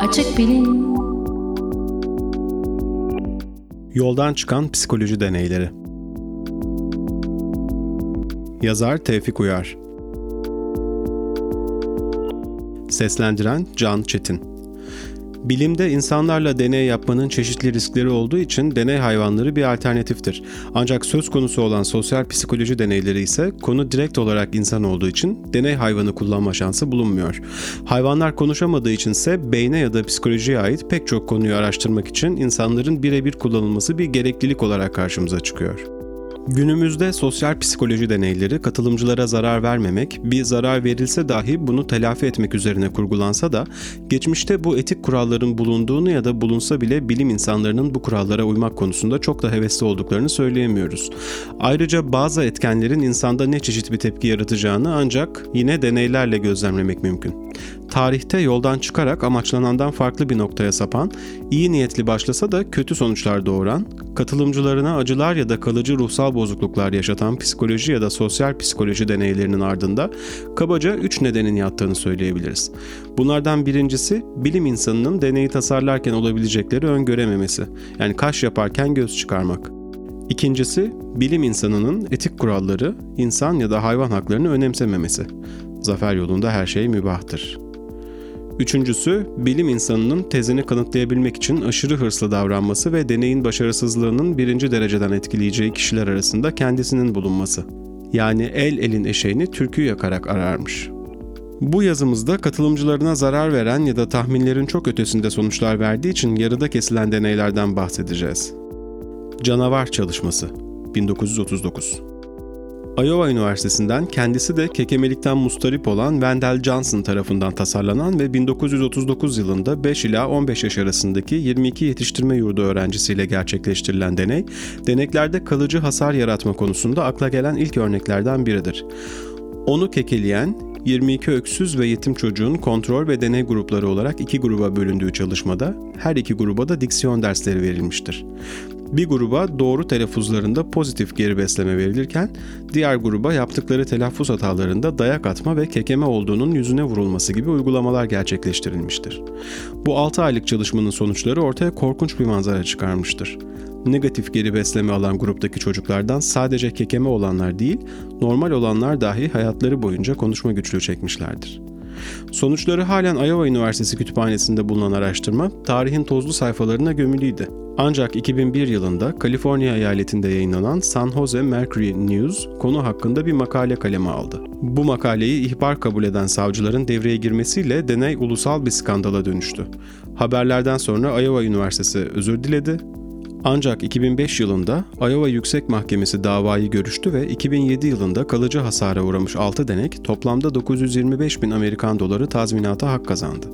Açık Bilim. Yoldan çıkan psikoloji deneyleri. Yazar Tevfik Uyar. Seslendiren Can Çetin Bilimde insanlarla deney yapmanın çeşitli riskleri olduğu için deney hayvanları bir alternatiftir. Ancak söz konusu olan sosyal psikoloji deneyleri ise konu direkt olarak insan olduğu için deney hayvanı kullanma şansı bulunmuyor. Hayvanlar konuşamadığı içinse beyne ya da psikolojiye ait pek çok konuyu araştırmak için insanların birebir kullanılması bir gereklilik olarak karşımıza çıkıyor. Günümüzde sosyal psikoloji deneyleri katılımcılara zarar vermemek, bir zarar verilse dahi bunu telafi etmek üzerine kurgulansa da geçmişte bu etik kuralların bulunduğunu ya da bulunsa bile bilim insanlarının bu kurallara uymak konusunda çok da hevesli olduklarını söyleyemiyoruz. Ayrıca bazı etkenlerin insanda ne çeşit bir tepki yaratacağını ancak yine deneylerle gözlemlemek mümkün tarihte yoldan çıkarak amaçlanandan farklı bir noktaya sapan, iyi niyetli başlasa da kötü sonuçlar doğuran, katılımcılarına acılar ya da kalıcı ruhsal bozukluklar yaşatan psikoloji ya da sosyal psikoloji deneylerinin ardında kabaca üç nedenin yattığını söyleyebiliriz. Bunlardan birincisi bilim insanının deneyi tasarlarken olabilecekleri öngörememesi, yani kaş yaparken göz çıkarmak. İkincisi, bilim insanının etik kuralları, insan ya da hayvan haklarını önemsememesi. Zafer yolunda her şey mübahtır. Üçüncüsü, bilim insanının tezini kanıtlayabilmek için aşırı hırslı davranması ve deneyin başarısızlığının birinci dereceden etkileyeceği kişiler arasında kendisinin bulunması. Yani el elin eşeğini türkü yakarak ararmış. Bu yazımızda katılımcılarına zarar veren ya da tahminlerin çok ötesinde sonuçlar verdiği için yarıda kesilen deneylerden bahsedeceğiz. Canavar Çalışması 1939 Iowa Üniversitesi'nden kendisi de kekemelikten mustarip olan Wendell Johnson tarafından tasarlanan ve 1939 yılında 5 ila 15 yaş arasındaki 22 yetiştirme yurdu öğrencisiyle gerçekleştirilen deney, deneklerde kalıcı hasar yaratma konusunda akla gelen ilk örneklerden biridir. Onu kekeleyen 22 öksüz ve yetim çocuğun kontrol ve deney grupları olarak iki gruba bölündüğü çalışmada her iki gruba da diksiyon dersleri verilmiştir. Bir gruba doğru telaffuzlarında pozitif geri besleme verilirken diğer gruba yaptıkları telaffuz hatalarında dayak atma ve kekeme olduğunun yüzüne vurulması gibi uygulamalar gerçekleştirilmiştir. Bu 6 aylık çalışmanın sonuçları ortaya korkunç bir manzara çıkarmıştır. Negatif geri besleme alan gruptaki çocuklardan sadece kekeme olanlar değil, normal olanlar dahi hayatları boyunca konuşma güçlüğü çekmişlerdir. Sonuçları halen Iowa Üniversitesi kütüphanesinde bulunan araştırma tarihin tozlu sayfalarına gömülüydü. Ancak 2001 yılında Kaliforniya eyaletinde yayınlanan San Jose Mercury News konu hakkında bir makale kaleme aldı. Bu makaleyi ihbar kabul eden savcıların devreye girmesiyle deney ulusal bir skandala dönüştü. Haberlerden sonra Iowa Üniversitesi özür diledi ancak 2005 yılında Iowa Yüksek Mahkemesi davayı görüştü ve 2007 yılında kalıcı hasara uğramış 6 denek toplamda 925 bin Amerikan doları tazminata hak kazandı.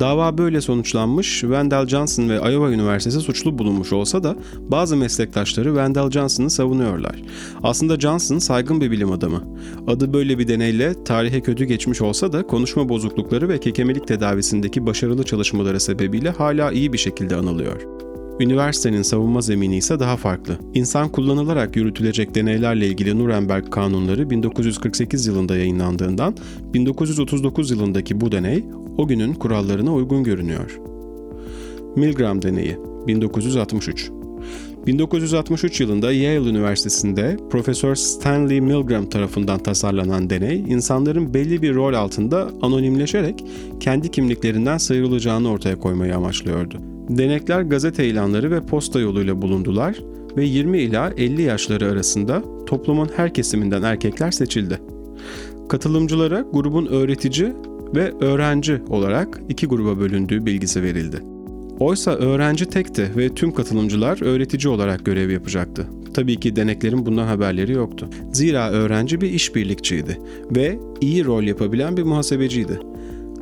Dava böyle sonuçlanmış, Wendell Johnson ve Iowa Üniversitesi suçlu bulunmuş olsa da bazı meslektaşları Wendell Johnson'ı savunuyorlar. Aslında Johnson saygın bir bilim adamı. Adı böyle bir deneyle tarihe kötü geçmiş olsa da konuşma bozuklukları ve kekemelik tedavisindeki başarılı çalışmaları sebebiyle hala iyi bir şekilde anılıyor. Üniversitenin savunma zemini ise daha farklı. İnsan kullanılarak yürütülecek deneylerle ilgili Nuremberg kanunları 1948 yılında yayınlandığından 1939 yılındaki bu deney o günün kurallarına uygun görünüyor. Milgram deneyi 1963 1963 yılında Yale Üniversitesi'nde Profesör Stanley Milgram tarafından tasarlanan deney, insanların belli bir rol altında anonimleşerek kendi kimliklerinden sıyrılacağını ortaya koymayı amaçlıyordu. Denekler gazete ilanları ve posta yoluyla bulundular ve 20 ila 50 yaşları arasında toplumun her kesiminden erkekler seçildi. Katılımcılara grubun öğretici ve öğrenci olarak iki gruba bölündüğü bilgisi verildi. Oysa öğrenci tekti ve tüm katılımcılar öğretici olarak görev yapacaktı. Tabii ki deneklerin bundan haberleri yoktu. Zira öğrenci bir işbirlikçiydi ve iyi rol yapabilen bir muhasebeciydi.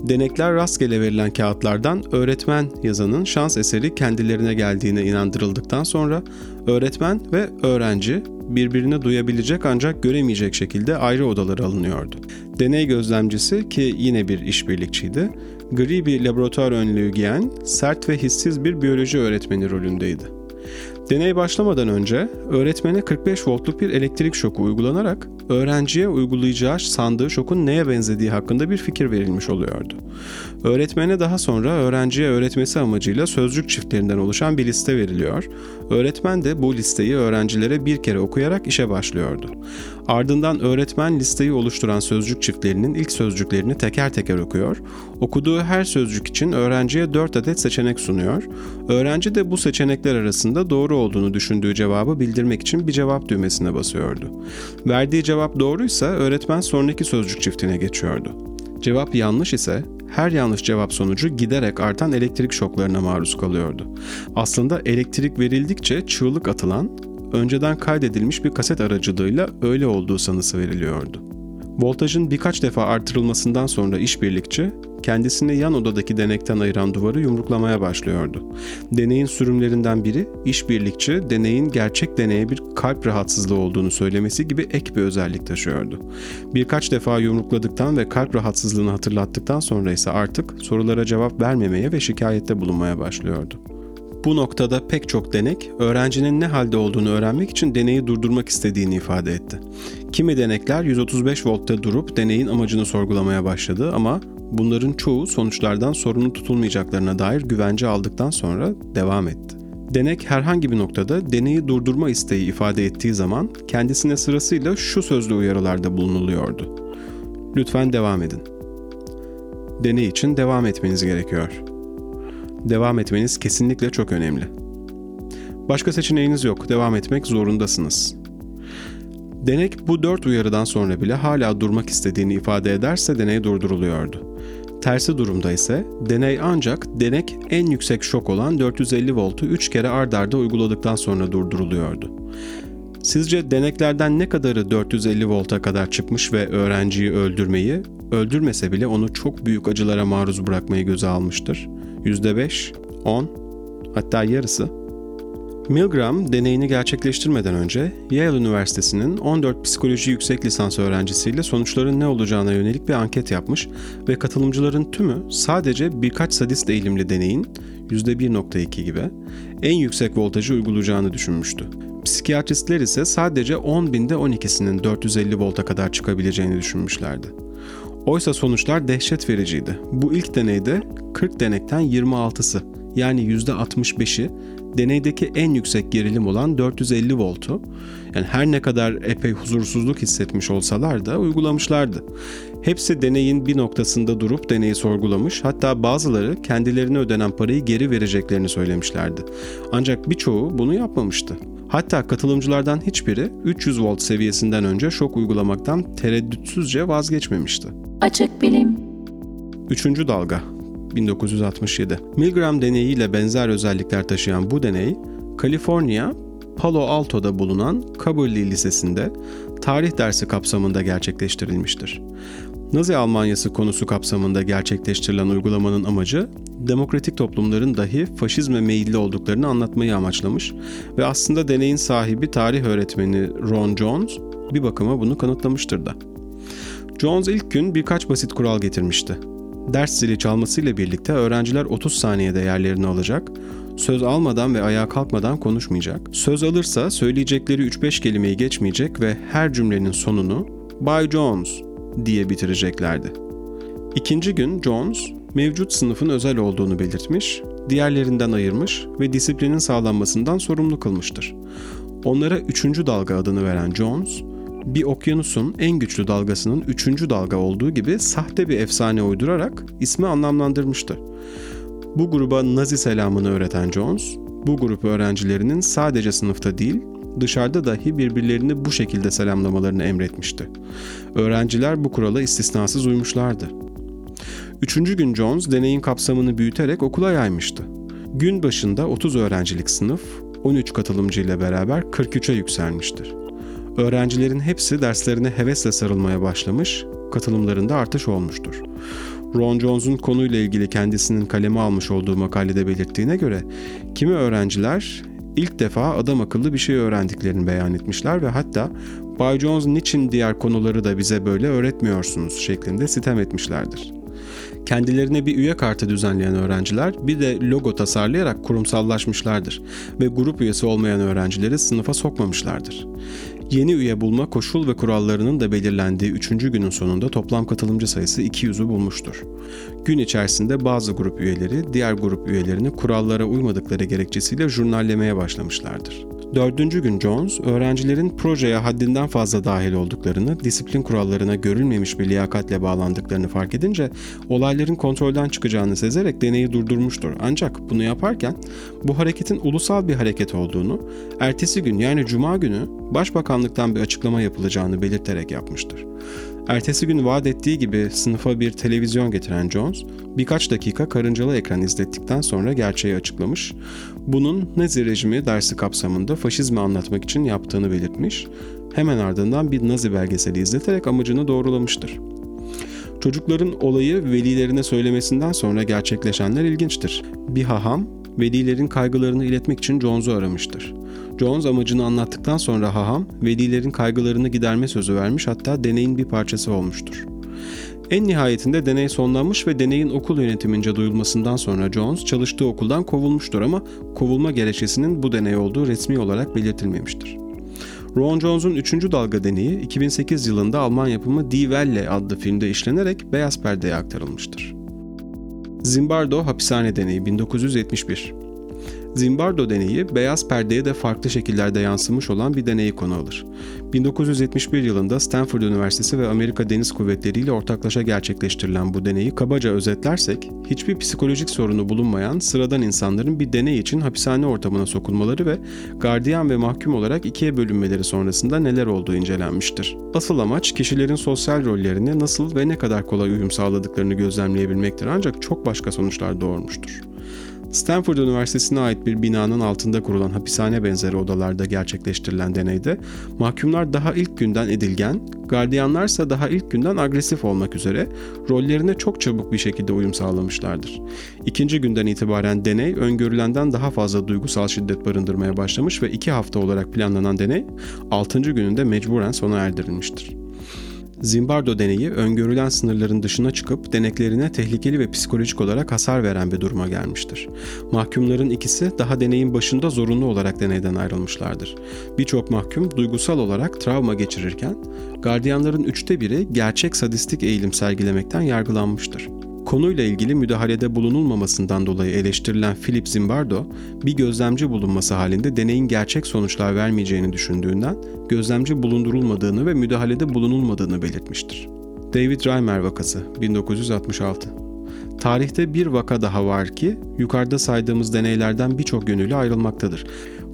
Denekler rastgele verilen kağıtlardan öğretmen yazanın şans eseri kendilerine geldiğine inandırıldıktan sonra öğretmen ve öğrenci birbirini duyabilecek ancak göremeyecek şekilde ayrı odalara alınıyordu. Deney gözlemcisi ki yine bir işbirlikçiydi, gri bir laboratuvar önlüğü giyen, sert ve hissiz bir biyoloji öğretmeni rolündeydi. Deney başlamadan önce öğretmene 45 voltluk bir elektrik şoku uygulanarak öğrenciye uygulayacağı sandığı şokun neye benzediği hakkında bir fikir verilmiş oluyordu. Öğretmene daha sonra öğrenciye öğretmesi amacıyla sözcük çiftlerinden oluşan bir liste veriliyor. Öğretmen de bu listeyi öğrencilere bir kere okuyarak işe başlıyordu. Ardından öğretmen listeyi oluşturan sözcük çiftlerinin ilk sözcüklerini teker teker okuyor. Okuduğu her sözcük için öğrenciye 4 adet seçenek sunuyor. Öğrenci de bu seçenekler arasında doğru olduğunu düşündüğü cevabı bildirmek için bir cevap düğmesine basıyordu. Verdiği cevap doğruysa öğretmen sonraki sözcük çiftine geçiyordu. Cevap yanlış ise her yanlış cevap sonucu giderek artan elektrik şoklarına maruz kalıyordu. Aslında elektrik verildikçe çığlık atılan, önceden kaydedilmiş bir kaset aracılığıyla öyle olduğu sanısı veriliyordu. Voltajın birkaç defa artırılmasından sonra işbirlikçi, kendisini yan odadaki denekten ayıran duvarı yumruklamaya başlıyordu. Deneyin sürümlerinden biri, işbirlikçi deneyin gerçek deneye bir kalp rahatsızlığı olduğunu söylemesi gibi ek bir özellik taşıyordu. Birkaç defa yumrukladıktan ve kalp rahatsızlığını hatırlattıktan sonra ise artık sorulara cevap vermemeye ve şikayette bulunmaya başlıyordu. Bu noktada pek çok denek öğrencinin ne halde olduğunu öğrenmek için deneyi durdurmak istediğini ifade etti. Kimi denekler 135 voltta durup deneyin amacını sorgulamaya başladı ama bunların çoğu sonuçlardan sorumlu tutulmayacaklarına dair güvence aldıktan sonra devam etti. Denek herhangi bir noktada deneyi durdurma isteği ifade ettiği zaman kendisine sırasıyla şu sözlü uyarılarda bulunuluyordu. Lütfen devam edin. Deney için devam etmeniz gerekiyor.'' devam etmeniz kesinlikle çok önemli. Başka seçeneğiniz yok, devam etmek zorundasınız. Denek bu dört uyarıdan sonra bile hala durmak istediğini ifade ederse deney durduruluyordu. Tersi durumda ise deney ancak denek en yüksek şok olan 450 voltu 3 kere ard arda uyguladıktan sonra durduruluyordu. Sizce deneklerden ne kadarı 450 volta kadar çıkmış ve öğrenciyi öldürmeyi, öldürmese bile onu çok büyük acılara maruz bırakmayı göze almıştır? %5, 10, hatta yarısı. Milgram deneyini gerçekleştirmeden önce Yale Üniversitesi'nin 14 psikoloji yüksek lisans öğrencisiyle sonuçların ne olacağına yönelik bir anket yapmış ve katılımcıların tümü sadece birkaç sadist eğilimli deneyin %1.2 gibi en yüksek voltajı uygulayacağını düşünmüştü. Psikiyatristler ise sadece 10 binde 12'sinin 450 volta kadar çıkabileceğini düşünmüşlerdi. Oysa sonuçlar dehşet vericiydi. Bu ilk deneyde 40 denekten 26'sı yani %65'i deneydeki en yüksek gerilim olan 450 voltu yani her ne kadar epey huzursuzluk hissetmiş olsalar da uygulamışlardı. Hepsi deneyin bir noktasında durup deneyi sorgulamış hatta bazıları kendilerine ödenen parayı geri vereceklerini söylemişlerdi. Ancak birçoğu bunu yapmamıştı. Hatta katılımcılardan hiçbiri 300 volt seviyesinden önce şok uygulamaktan tereddütsüzce vazgeçmemişti. Açık Bilim Üçüncü dalga 1967. Milgram deneyiyle benzer özellikler taşıyan bu deney, Kaliforniya, Palo Alto'da bulunan Kaberly Lisesi'nde tarih dersi kapsamında gerçekleştirilmiştir. Nazi Almanyası konusu kapsamında gerçekleştirilen uygulamanın amacı, demokratik toplumların dahi faşizme meyilli olduklarını anlatmayı amaçlamış ve aslında deneyin sahibi tarih öğretmeni Ron Jones bir bakıma bunu kanıtlamıştır da. Jones ilk gün birkaç basit kural getirmişti. Ders zili çalmasıyla birlikte öğrenciler 30 saniyede yerlerini alacak, söz almadan ve ayağa kalkmadan konuşmayacak. Söz alırsa söyleyecekleri 3-5 kelimeyi geçmeyecek ve her cümlenin sonunu Bay Jones diye bitireceklerdi. İkinci gün Jones, mevcut sınıfın özel olduğunu belirtmiş, diğerlerinden ayırmış ve disiplinin sağlanmasından sorumlu kılmıştır. Onlara üçüncü dalga adını veren Jones, bir okyanusun en güçlü dalgasının üçüncü dalga olduğu gibi sahte bir efsane uydurarak ismi anlamlandırmıştı. Bu gruba Nazi selamını öğreten Jones, bu grup öğrencilerinin sadece sınıfta değil, dışarıda dahi birbirlerini bu şekilde selamlamalarını emretmişti. Öğrenciler bu kurala istisnasız uymuşlardı. Üçüncü gün Jones deneyin kapsamını büyüterek okula yaymıştı. Gün başında 30 öğrencilik sınıf 13 katılımcı ile beraber 43'e yükselmiştir. Öğrencilerin hepsi derslerine hevesle sarılmaya başlamış, katılımlarında artış olmuştur. Ron Jones'un konuyla ilgili kendisinin kaleme almış olduğu makalede belirttiğine göre kimi öğrenciler ilk defa adam akıllı bir şey öğrendiklerini beyan etmişler ve hatta Bay Jones niçin diğer konuları da bize böyle öğretmiyorsunuz şeklinde sitem etmişlerdir. Kendilerine bir üye kartı düzenleyen öğrenciler bir de logo tasarlayarak kurumsallaşmışlardır ve grup üyesi olmayan öğrencileri sınıfa sokmamışlardır. Yeni üye bulma koşul ve kurallarının da belirlendiği 3. günün sonunda toplam katılımcı sayısı 200'ü bulmuştur. Gün içerisinde bazı grup üyeleri diğer grup üyelerini kurallara uymadıkları gerekçesiyle jurnallemeye başlamışlardır. Dördüncü gün Jones, öğrencilerin projeye haddinden fazla dahil olduklarını, disiplin kurallarına görülmemiş bir liyakatle bağlandıklarını fark edince olayların kontrolden çıkacağını sezerek deneyi durdurmuştur. Ancak bunu yaparken bu hareketin ulusal bir hareket olduğunu, ertesi gün yani cuma günü başbakanlıktan bir açıklama yapılacağını belirterek yapmıştır. Ertesi gün vaat ettiği gibi sınıfa bir televizyon getiren Jones, birkaç dakika karıncalı ekran izlettikten sonra gerçeği açıklamış. Bunun Nazi rejimi dersi kapsamında faşizmi anlatmak için yaptığını belirtmiş. Hemen ardından bir Nazi belgeseli izleterek amacını doğrulamıştır. Çocukların olayı velilerine söylemesinden sonra gerçekleşenler ilginçtir. Bir haham velilerin kaygılarını iletmek için Jones'u aramıştır. Jones amacını anlattıktan sonra haham, velilerin kaygılarını giderme sözü vermiş hatta deneyin bir parçası olmuştur. En nihayetinde deney sonlanmış ve deneyin okul yönetimince duyulmasından sonra Jones çalıştığı okuldan kovulmuştur ama kovulma gerekçesinin bu deney olduğu resmi olarak belirtilmemiştir. Ron Jones'un 3. dalga deneyi 2008 yılında Alman yapımı Die Welle adlı filmde işlenerek beyaz perdeye aktarılmıştır. Zimbardo Hapishane Deneyi 1971 Zimbardo deneyi beyaz perdeye de farklı şekillerde yansımış olan bir deneyi konu alır. 1971 yılında Stanford Üniversitesi ve Amerika Deniz Kuvvetleri ile ortaklaşa gerçekleştirilen bu deneyi kabaca özetlersek, hiçbir psikolojik sorunu bulunmayan sıradan insanların bir deney için hapishane ortamına sokulmaları ve gardiyan ve mahkum olarak ikiye bölünmeleri sonrasında neler olduğu incelenmiştir. Asıl amaç kişilerin sosyal rollerine nasıl ve ne kadar kolay uyum sağladıklarını gözlemleyebilmektir ancak çok başka sonuçlar doğurmuştur. Stanford Üniversitesi'ne ait bir binanın altında kurulan hapishane benzeri odalarda gerçekleştirilen deneyde mahkumlar daha ilk günden edilgen, gardiyanlarsa daha ilk günden agresif olmak üzere rollerine çok çabuk bir şekilde uyum sağlamışlardır. İkinci günden itibaren deney öngörülenden daha fazla duygusal şiddet barındırmaya başlamış ve iki hafta olarak planlanan deney 6. gününde mecburen sona erdirilmiştir. Zimbardo deneyi öngörülen sınırların dışına çıkıp deneklerine tehlikeli ve psikolojik olarak hasar veren bir duruma gelmiştir. Mahkumların ikisi daha deneyin başında zorunlu olarak deneyden ayrılmışlardır. Birçok mahkum duygusal olarak travma geçirirken, gardiyanların üçte biri gerçek sadistik eğilim sergilemekten yargılanmıştır. Konuyla ilgili müdahalede bulunulmamasından dolayı eleştirilen Philip Zimbardo, bir gözlemci bulunması halinde deneyin gerçek sonuçlar vermeyeceğini düşündüğünden gözlemci bulundurulmadığını ve müdahalede bulunulmadığını belirtmiştir. David Reimer vakası 1966 Tarihte bir vaka daha var ki yukarıda saydığımız deneylerden birçok yönüyle ayrılmaktadır.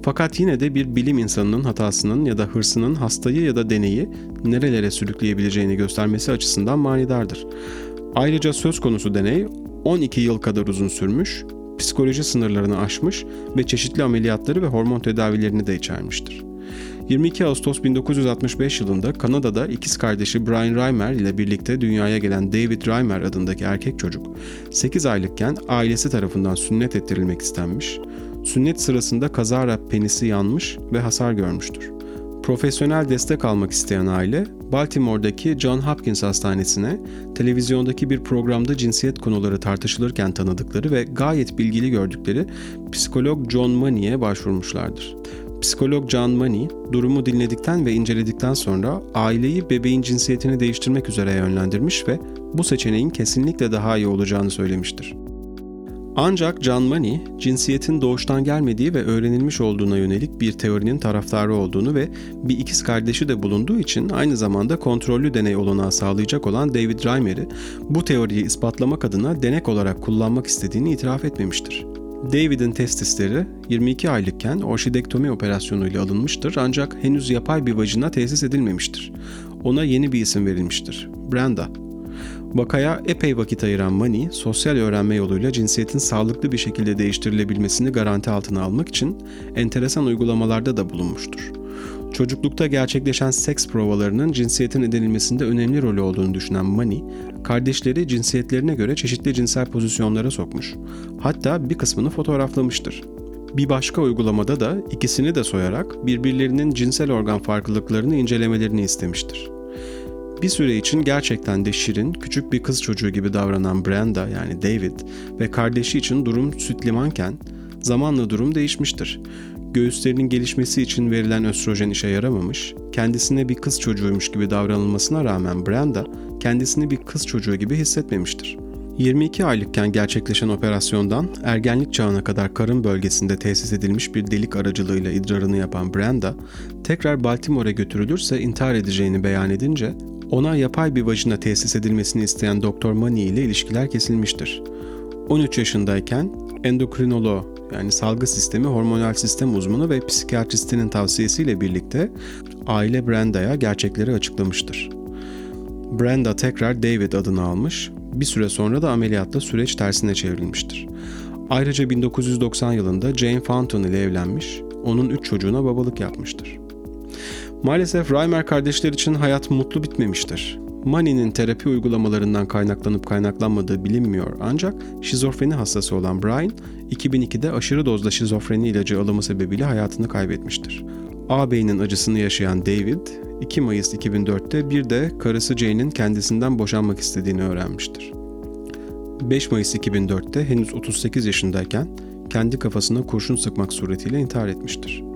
Fakat yine de bir bilim insanının hatasının ya da hırsının hastayı ya da deneyi nerelere sürükleyebileceğini göstermesi açısından manidardır. Ayrıca söz konusu deney 12 yıl kadar uzun sürmüş, psikoloji sınırlarını aşmış ve çeşitli ameliyatları ve hormon tedavilerini de içermiştir. 22 Ağustos 1965 yılında Kanada'da ikiz kardeşi Brian Reimer ile birlikte dünyaya gelen David Reimer adındaki erkek çocuk 8 aylıkken ailesi tarafından sünnet ettirilmek istenmiş, sünnet sırasında kazara penisi yanmış ve hasar görmüştür. Profesyonel destek almak isteyen aile, Baltimore'daki John Hopkins Hastanesi'ne televizyondaki bir programda cinsiyet konuları tartışılırken tanıdıkları ve gayet bilgili gördükleri psikolog John Money'e başvurmuşlardır. Psikolog John Money, durumu dinledikten ve inceledikten sonra aileyi bebeğin cinsiyetini değiştirmek üzere yönlendirmiş ve bu seçeneğin kesinlikle daha iyi olacağını söylemiştir. Ancak John Money, cinsiyetin doğuştan gelmediği ve öğrenilmiş olduğuna yönelik bir teorinin taraftarı olduğunu ve bir ikiz kardeşi de bulunduğu için aynı zamanda kontrollü deney olanağı sağlayacak olan David Reimer'i bu teoriyi ispatlamak adına denek olarak kullanmak istediğini itiraf etmemiştir. David'in testisleri 22 aylıkken orşidektomi operasyonuyla alınmıştır ancak henüz yapay bir vajina tesis edilmemiştir. Ona yeni bir isim verilmiştir. Brenda. Vakaya epey vakit ayıran Mani, sosyal öğrenme yoluyla cinsiyetin sağlıklı bir şekilde değiştirilebilmesini garanti altına almak için enteresan uygulamalarda da bulunmuştur. Çocuklukta gerçekleşen seks provalarının cinsiyetin edinilmesinde önemli rolü olduğunu düşünen Mani, kardeşleri cinsiyetlerine göre çeşitli cinsel pozisyonlara sokmuş. Hatta bir kısmını fotoğraflamıştır. Bir başka uygulamada da ikisini de soyarak birbirlerinin cinsel organ farklılıklarını incelemelerini istemiştir. Bir süre için gerçekten de şirin, küçük bir kız çocuğu gibi davranan Brenda yani David ve kardeşi için durum süt limanken zamanla durum değişmiştir. Göğüslerinin gelişmesi için verilen östrojen işe yaramamış, kendisine bir kız çocuğuymuş gibi davranılmasına rağmen Brenda kendisini bir kız çocuğu gibi hissetmemiştir. 22 aylıkken gerçekleşen operasyondan ergenlik çağına kadar karın bölgesinde tesis edilmiş bir delik aracılığıyla idrarını yapan Brenda, tekrar Baltimore'a götürülürse intihar edeceğini beyan edince ona yapay bir vajina tesis edilmesini isteyen Doktor Money ile ilişkiler kesilmiştir. 13 yaşındayken endokrinolog yani salgı sistemi, hormonal sistem uzmanı ve psikiyatristinin tavsiyesiyle birlikte aile Brenda'ya gerçekleri açıklamıştır. Brenda tekrar David adını almış, bir süre sonra da ameliyatla süreç tersine çevrilmiştir. Ayrıca 1990 yılında Jane Fountain ile evlenmiş, onun üç çocuğuna babalık yapmıştır. Maalesef Reimer kardeşler için hayat mutlu bitmemiştir. Mani'nin terapi uygulamalarından kaynaklanıp kaynaklanmadığı bilinmiyor ancak şizofreni hastası olan Brian 2002'de aşırı dozda şizofreni ilacı alımı sebebiyle hayatını kaybetmiştir. Ağabeyinin acısını yaşayan David 2 Mayıs 2004'te bir de karısı Jane'in kendisinden boşanmak istediğini öğrenmiştir. 5 Mayıs 2004'te henüz 38 yaşındayken kendi kafasına kurşun sıkmak suretiyle intihar etmiştir.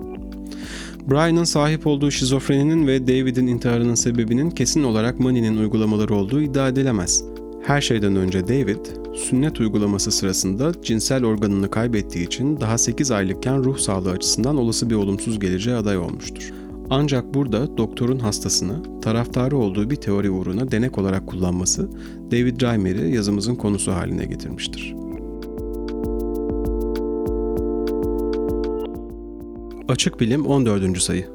Brian'ın sahip olduğu şizofreninin ve David'in intiharının sebebinin kesin olarak Money'nin uygulamaları olduğu iddia edilemez. Her şeyden önce David, sünnet uygulaması sırasında cinsel organını kaybettiği için daha 8 aylıkken ruh sağlığı açısından olası bir olumsuz geleceğe aday olmuştur. Ancak burada doktorun hastasını taraftarı olduğu bir teori uğruna denek olarak kullanması David Reimer'i yazımızın konusu haline getirmiştir. Açık Bilim 14. sayı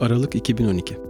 Aralık 2012